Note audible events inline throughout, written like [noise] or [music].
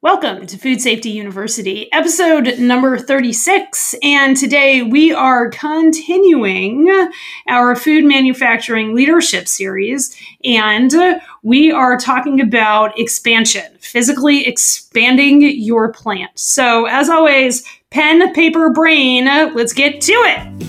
Welcome to Food Safety University, episode number 36. And today we are continuing our food manufacturing leadership series. And we are talking about expansion, physically expanding your plant. So, as always, pen, paper, brain, let's get to it.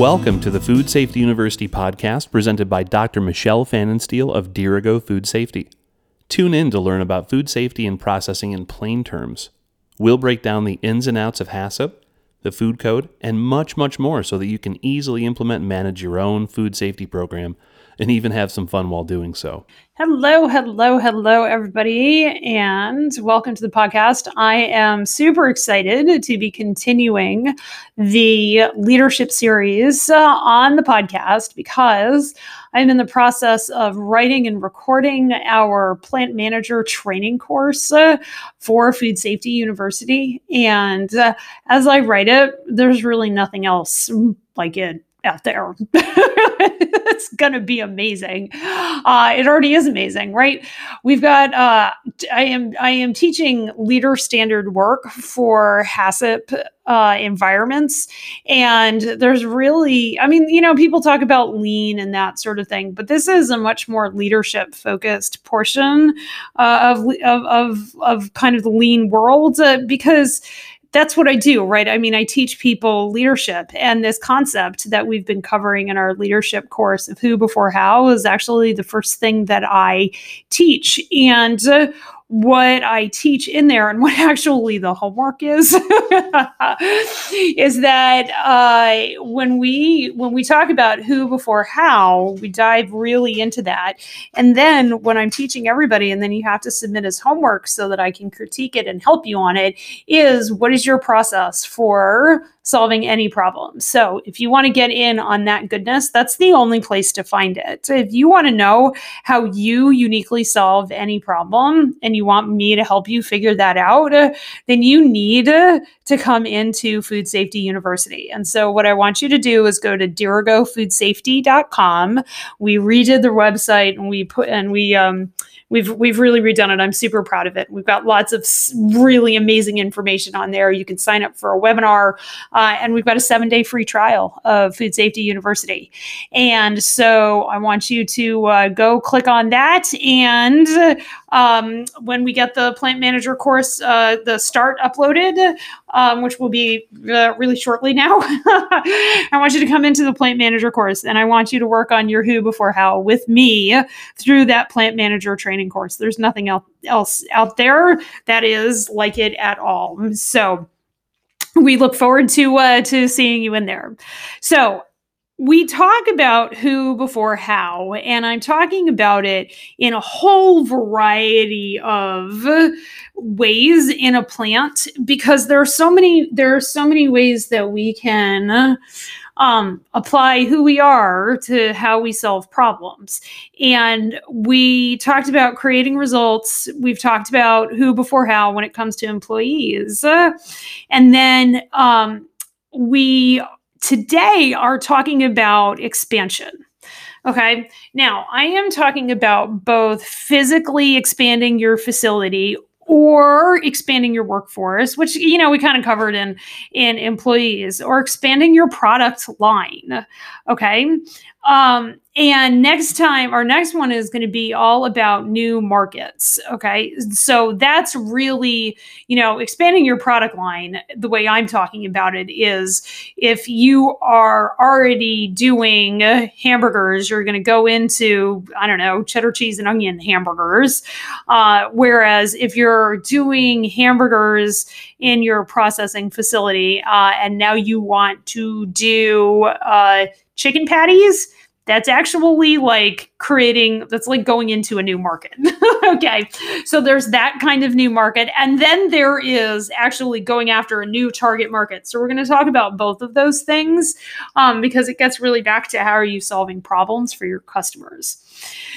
Welcome to the Food Safety University podcast presented by Dr. Michelle Pfannenstiel of Dirigo Food Safety. Tune in to learn about food safety and processing in plain terms. We'll break down the ins and outs of HACCP, the food code, and much, much more so that you can easily implement and manage your own food safety program and even have some fun while doing so. Hello, hello, hello, everybody, and welcome to the podcast. I am super excited to be continuing the leadership series uh, on the podcast because I'm in the process of writing and recording our plant manager training course uh, for Food Safety University. And uh, as I write it, there's really nothing else like it out there. [laughs] it's going to be amazing. Uh, it already is amazing, right? We've got. Uh, I am. I am teaching leader standard work for HACCP uh, environments, and there's really. I mean, you know, people talk about lean and that sort of thing, but this is a much more leadership focused portion uh, of, of of of kind of the lean world uh, because that's what I do, right? I mean, I teach people leadership, and this concept that we've been covering in our leadership course of who before how is actually the first thing that I teach. And uh, what I teach in there and what [laughs] actually the homework is is that uh, when we when we talk about who before how, we dive really into that. And then when I'm teaching everybody, and then you have to submit as homework so that I can critique it and help you on it, is what is your process for solving any problem. So if you want to get in on that goodness, that's the only place to find it. If you want to know how you uniquely solve any problem and you want me to help you figure that out, then you need to come into Food Safety University. And so what I want you to do is go to dirigofoodsafety.com. We redid the website and we put and we um we've we've really redone it. I'm super proud of it. We've got lots of really amazing information on there. You can sign up for a webinar, uh, and we've got a seven day free trial of Food Safety University. And so I want you to uh, go click on that. And um, when we get the plant manager course, uh, the start uploaded, um, which will be uh, really shortly now, [laughs] I want you to come into the plant manager course, and I want you to work on your who before how with me through that plant manager training course. There's nothing else else out there that is like it at all. So we look forward to uh, to seeing you in there. So we talk about who before how, and I'm talking about it in a whole variety of ways in a plant because there are so many there are so many ways that we can um, apply who we are to how we solve problems. And we talked about creating results. We've talked about who before how when it comes to employees. And then um, we today are talking about expansion. Okay. Now, I am talking about both physically expanding your facility or expanding your workforce which you know we kind of covered in in employees or expanding your product line okay um and next time, our next one is going to be all about new markets. Okay. So that's really, you know, expanding your product line. The way I'm talking about it is if you are already doing hamburgers, you're going to go into, I don't know, cheddar cheese and onion hamburgers. Uh, whereas if you're doing hamburgers in your processing facility uh, and now you want to do uh, chicken patties, that's actually like creating that's like going into a new market. [laughs] Okay so there's that kind of new market and then there is actually going after a new target market. So we're going to talk about both of those things um, because it gets really back to how are you solving problems for your customers.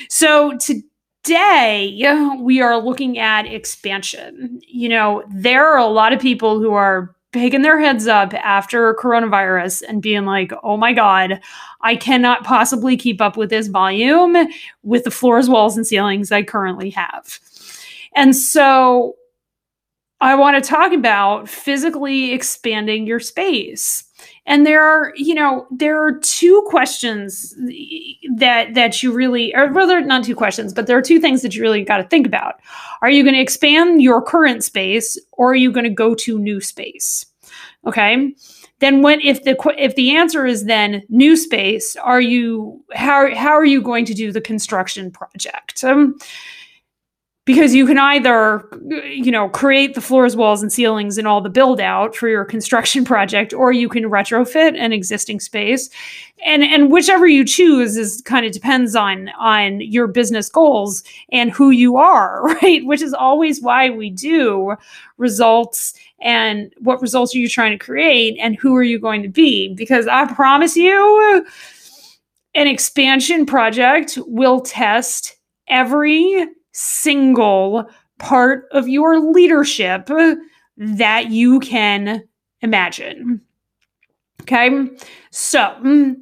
So to today we are looking at expansion. You know, there are a lot of people who are picking their heads up after coronavirus and being like, oh my God, I cannot possibly keep up with this volume with the floors, walls, and ceilings I currently have. And so I want to talk about physically expanding your space. And there are, you know, there are two questions that that you really, or rather, not two questions, but there are two things that you really got to think about. Are you going to expand your current space, or are you going to go to new space? Okay. Then when if the if the answer is then new space, are you how how are you going to do the construction project? Um, because you can either you know create the floors walls and ceilings and all the build out for your construction [laughs] project or you can retrofit an existing space. And and whichever you choose is kind of depends on on your business goals and who you are [laughs] right? Which is always why we do results and what results are you trying to create and who are you going to be? Because i promise you an expansion project will test every single part of your leadership that you can imagine. Okay, so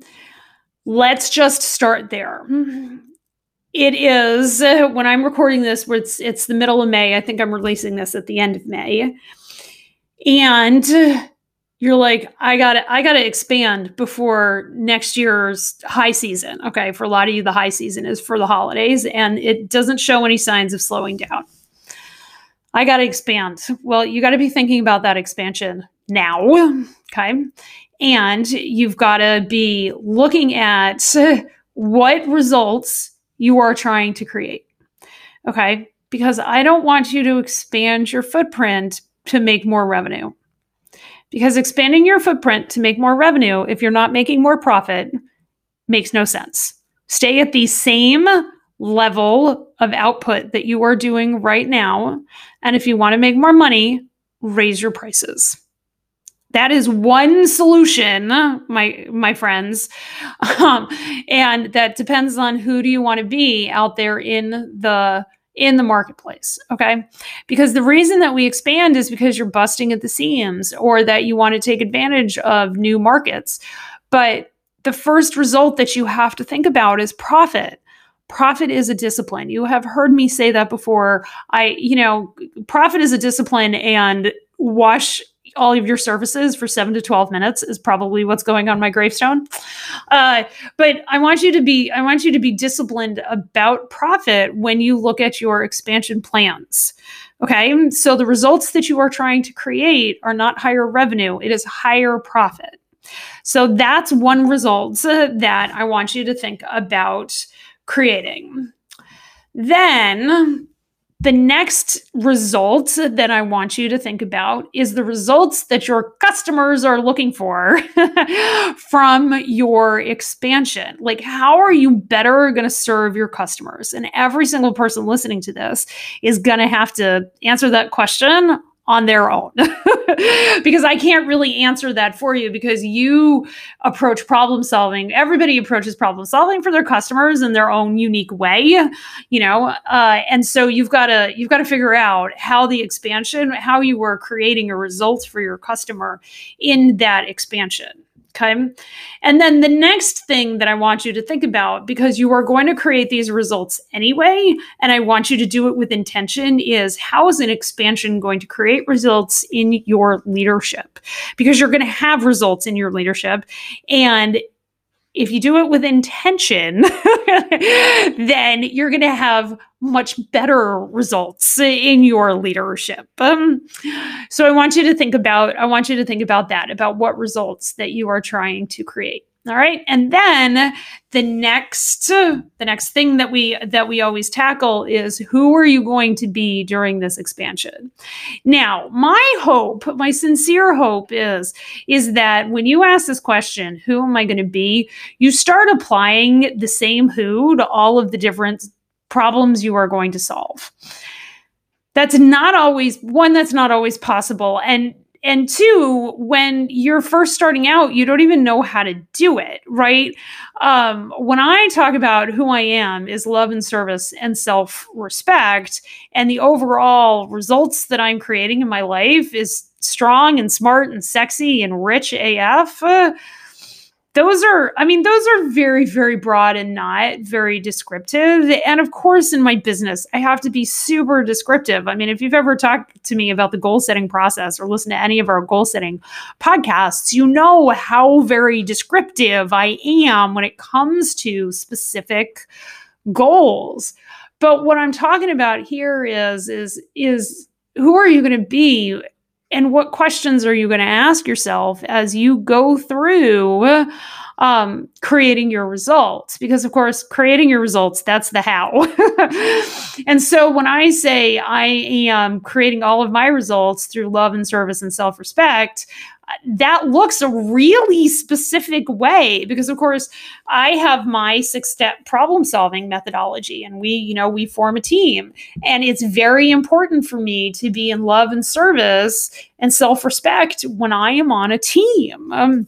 let's just start there. It is when I'm recording this, it's it's the middle of May. I think I'm releasing this at the end of May, and you're like, I gotta, I gotta expand before next year's high season. Okay, for a lot of you, the high season is for the holidays, and it doesn't show any signs of slowing down. I gotta expand. Well, you gotta be thinking about that expansion now. Okay. And you've got to be looking at what results you are trying to create. Okay. Because I don't want you to expand your footprint to make more revenue because expanding your footprint to make more revenue if you're not making more profit makes no sense. Stay at the same level of output that you are doing right now. And if you want to make more money, raise your prices. That is one solution, my my friends, [laughs] um, and that depends on who do you want to be out there in the in the marketplace. Okay. Because the reason that we expand is because you're busting at the seams or that you want to take advantage of new markets. But the first result that you have to think about is profit. Profit is a discipline. You have heard me say that before. I, you know, profit is a discipline and wash all of your services for seven to 12 minutes is probably what's going on my gravestone. Uh, but I want you to be, I want you to be disciplined about profit when you look at your expansion plans. Okay. So the results that you are trying to create are not higher revenue, it is higher profit. So that's one result that I want you to think about creating. Then the next result that I want you to think about is the results that your customers are looking for [laughs] from your expansion. Like, how are you better going to serve your customers? And every single person listening to this is going to have to answer that question on their own [laughs] because I can't really answer that for you because you approach problem solving. Everybody approaches problem solving for their customers in their own unique way, you know. Uh, and so you've got to you've got to figure out how the expansion, how you were creating a result for your customer in that expansion. Okay. And then the next thing that I want you to think about, because you are going to create these results anyway, and I want you to do it with intention, is how is an expansion going to create results in your leadership? Because you're going to have results in your leadership. And if you do it with intention, [laughs] then you're going to have much better results in your leadership. Um, so I want you to think about I want you to think about that about what results that you are trying to create. All right. And then the next the next thing that we that we always tackle is who are you going to be during this expansion? Now, my hope, my sincere hope is is that when you ask this question, who am I going to be? You start applying the same who to all of the different problems you are going to solve. That's not always one that's not always possible and and two, when you're first starting out, you don't even know how to do it, right? Um, when I talk about who I am is love and service and self respect, and the overall results that I'm creating in my life is strong and smart and sexy and rich AF. Uh, those are i mean those are very very broad and not very descriptive. And of course in my business i have to be super descriptive. I mean if you've ever talked to me about the goal setting process or listened to any of our goal setting podcasts you know how very descriptive i am when it comes to specific goals. But what i'm talking about here is is is who are you going to be and what questions are you going to ask yourself as you go through um, creating your results? Because of course creating your results that's the how. [laughs] And so when i say i am creating all of my results through love and service and self-respect that looks a really specific way because of course i have my six step problem solving methodology and we you know we form a team. And it's very important for me to be in love and service and self respect when i am on a team. Um,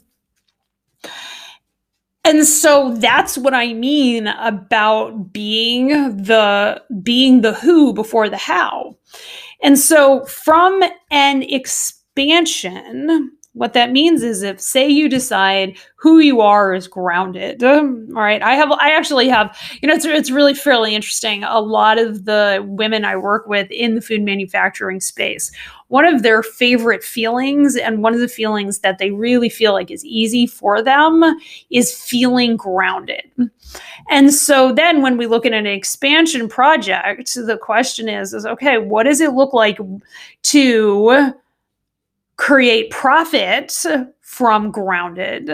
and so that's what i mean about being the being the who before the how. And so from an expansion what that means is if say you decide who you are is grounded um, all right? I have i actually have you know it's, it's really fairly interesting. A lot of the women i work with in the food manufacturing space one of their favorite feelings and one of the feelings that they really feel like is easy for them is feeling grounded. And so then when we look at an expansion project the question is is okay what does it look like to create profit from grounded.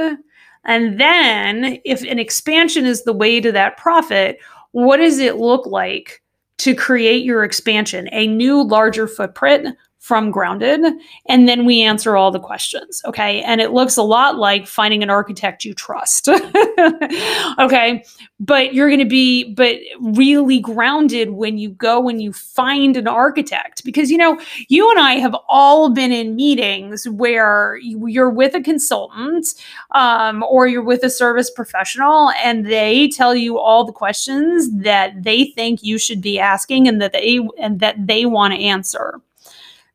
And then, if an expansion is the way to that profit, what does it look like to create your expansion? A new, larger footprint from grounded and then we answer all the questions okay? And it looks a lot like finding an architect you trust [laughs] okay? But you're going to be but really grounded when you go and you find an architect because you know you and i have all been in meetings where you're with a consultant um, or you're with a service professional and they tell you all the questions that they think you should be asking and that they and that they want to answer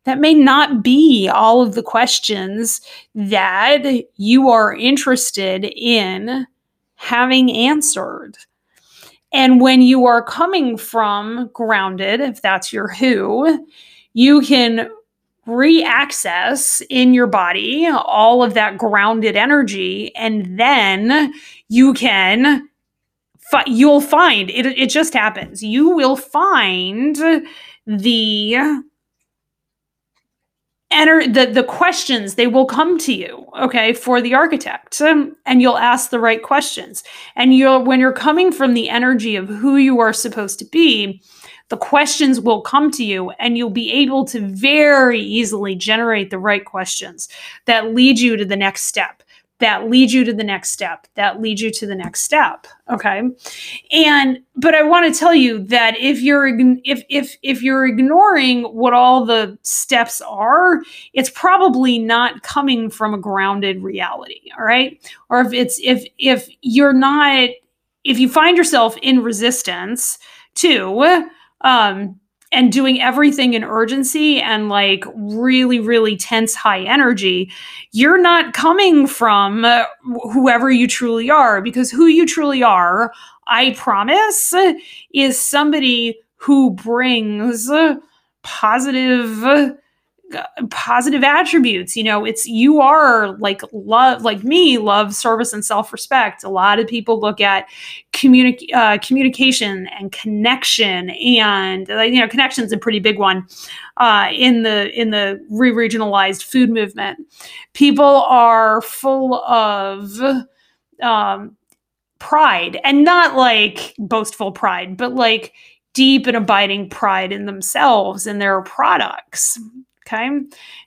that may not be all of the questions that you are interested in having answered. And when you are coming from grounded, if that's your who, you can re-access in your body all of that grounded energy and then you can you'll find it it just happens you will find the enter the the questions they will come to you okay for the architect um, and you'll ask the right questions. And you'll when you're coming from the energy of who you are supposed to be the questions will come to you and you'll be able to very easily generate the right questions that lead you to the next step that lead you to the next step that lead you to the next step okay? And but i want to tell you that if you're if if if you're ignoring what all the steps are it's probably not coming from a grounded reality all right? Or if it's if if you're not if you find yourself in resistance to um and doing everything in urgency and like really really tense high energy you're not coming from uh, whoever you truly are because who you truly are i promise is somebody who brings positive positive attributes you know it's you are like love like me love service and self-respect. A lot of people look at uh, communication and connection and you know connection's a pretty big one uh, in the in the re-regionalized food movement. People are full of um, pride and not like boastful pride but like deep and abiding pride in themselves and their products Okay.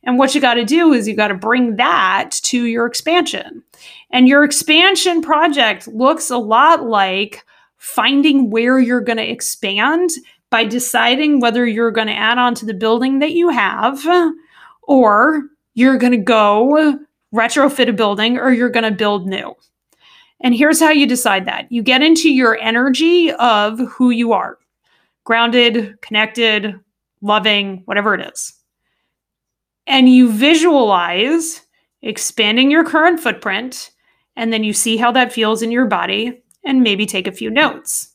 And what you got to do is you got to bring that to your expansion. And your expansion project looks a lot like finding where you're going to expand by deciding whether you're going to add on to the building that you have or you're going to go retrofit a building or you're going to build new. And here's how you decide that you get into your energy of who you are grounded, connected, loving, whatever it is. And you visualize expanding your current footprint, and then you see how that feels in your body and maybe take a few notes.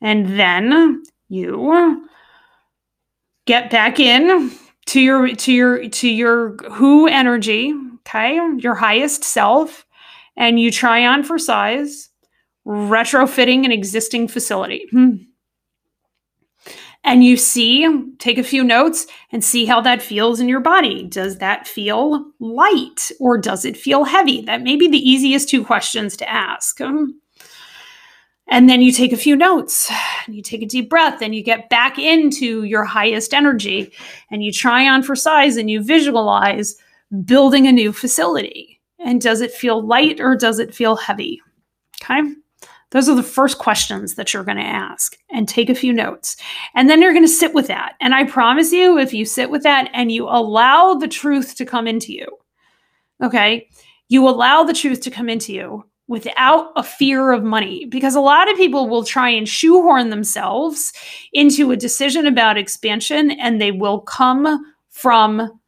And then you get back in to your to your to your who energy, okay? Your highest self and you try on for size retrofitting an existing facility. Hmm. And you see, take a few notes and see how that feels in your body. Does that feel light or does it feel heavy? That may be the easiest two questions to ask. And then you take a few notes and you take a deep breath and you get back into your highest energy and you try on for size and you visualize building a new facility. And does it feel light or does it feel heavy? Okay. Those are the first questions that you're going to ask and take a few notes. And then you're going to sit with that. And I promise you, if you sit with that and you allow the truth to come into you, okay, you allow the truth to come into you, without a fear of money because a lot of people will try and shoehorn themselves into a decision about expansion and they will come from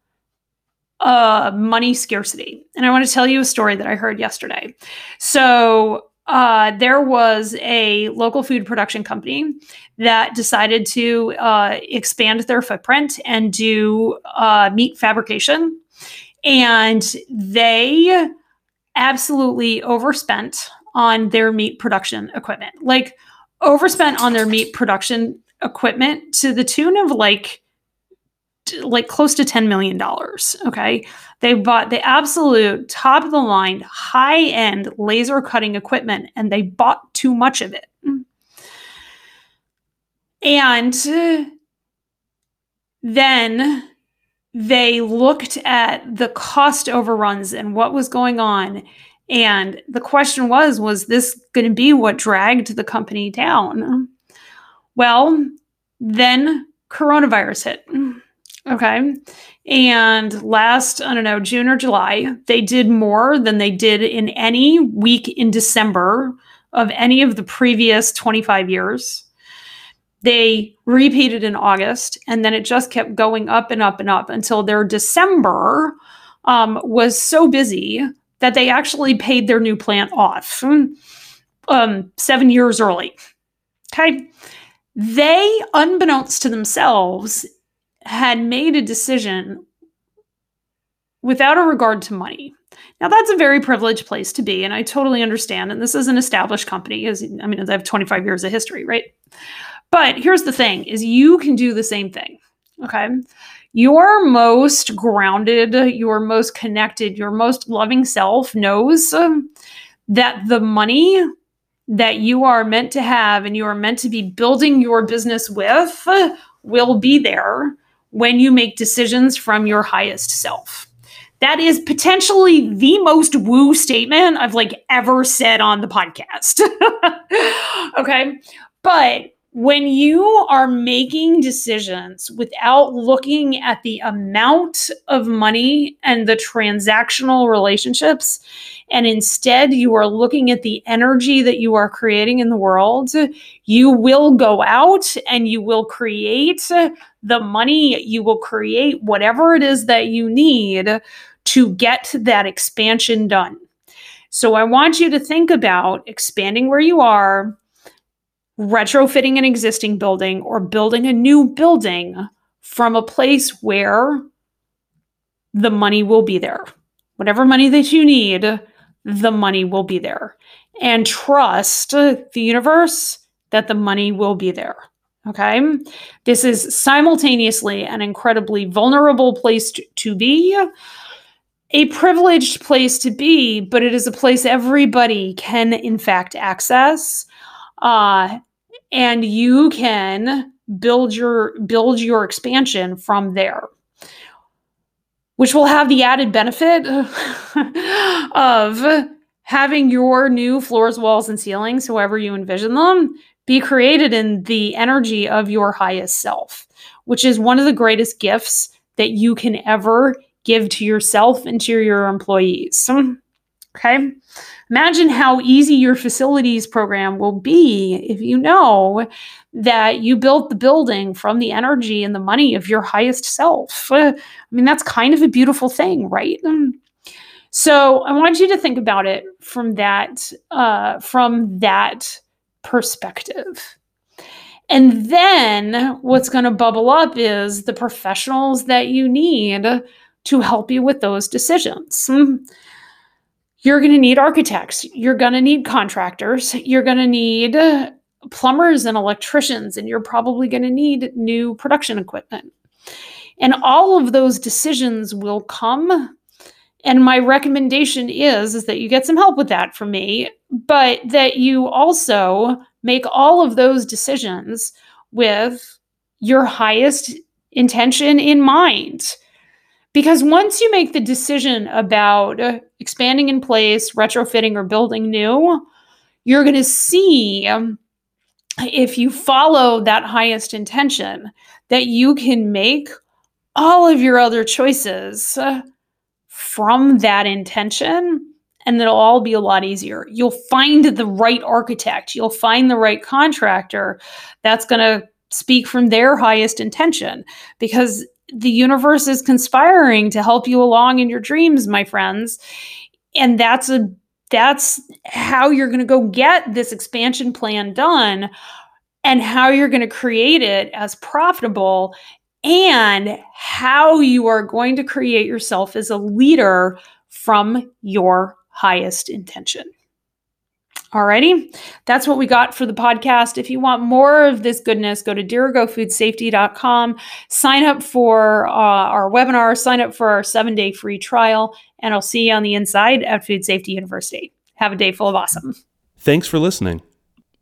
uh, money scarcity. And I want to tell you a story that I heard yesterday. So uh, there was a local food production company that decided to uh, expand their footprint and do uh, meat fabrication. And they absolutely overspent on their meat production equipment. Like overspent on their meat production equipment to the tune of like like close to 10 million dollars, okay? They bought the absolute top of the line high end laser cutting equipment and they bought too much of it. And then they looked at the cost overruns and what was going on and the question was was this going to be what dragged the company down well then coronavirus hit okay and last i don't know june or july they did more than they did in any week in december of any of the previous 25 years they repeated in August, and then it just kept going up and up and up until their December um, was so busy that they actually paid their new plant off um, seven years early. Okay. They, unbeknownst to themselves, had made a decision without a regard to money. Now that's a very privileged place to be, and I totally understand. And this is an established company, as I mean, they have 25 years of history, right? But here's the thing is you can do the same thing. Okay? Your most grounded, your most connected, your most loving self knows um, that the money that you are meant to have and you are meant to be building your business with will be there when you make decisions from your highest self. That is potentially the most woo statement I've like ever said on the podcast. [laughs] okay. But when you are making decisions without looking at the amount of money and the transactional relationships, and instead you are looking at the energy that you are creating in the world, you will go out and you will create the money, you will create whatever it is that you need to get that expansion done. So I want you to think about expanding where you are retrofitting an existing building or building a new building from a place where the money will be there. Whatever money that you need, the money will be there. And trust the universe that the money will be there. Okay. This is simultaneously an incredibly vulnerable place to, to be, a privileged place to be, but it is a place everybody can, in fact, access. Uh, and you can build your build your expansion from there which will have the added benefit [laughs] of having your new floors walls and ceilings however you envision them be created in the energy of your highest self which is one of the greatest gifts that you can ever give to yourself and to your employees. [laughs] Okay. Imagine how easy your facilities program will be if you know that you built the building from the energy and the money of your highest self. I mean, that's kind of a beautiful thing, right? So I want you to think about it from that uh, from that perspective. And then what's going to bubble up is the professionals that you need to help you with those decisions. You're going to need architects, you're going to need contractors, you're going to need plumbers and electricians, and you're probably going to need new production equipment. And all of those decisions will come. And my recommendation is, is that you get some help with that from me, but that you also make all of those decisions with your highest intention in mind. Because once you make the decision about expanding in place, retrofitting, or building new, you're going to see um, if you follow that highest intention that you can make all of your other choices from that intention and it'll all be a lot easier. You'll find the right architect, you'll find the right contractor that's going to speak from their highest intention because the universe is conspiring to help you along in your dreams, my friends. And that's a that's how you're going to go get this expansion plan done and how you're going to create it as profitable and how you are going to create yourself as a leader from your highest intention. Alrighty, that's what we got for the podcast. If you want more of this goodness, go to dirigofoodsafety.com, sign up for uh, our webinar, sign up for our seven day free trial, and I'll see you on the inside at Food Safety University. Have a day full of awesome. Thanks for listening.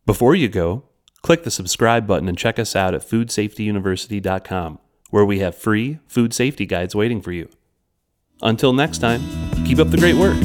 Before you go, click the subscribe button and check us out at foodsafetyuniversity.com, where we have free food safety guides waiting for you. Until next time, keep up the great work.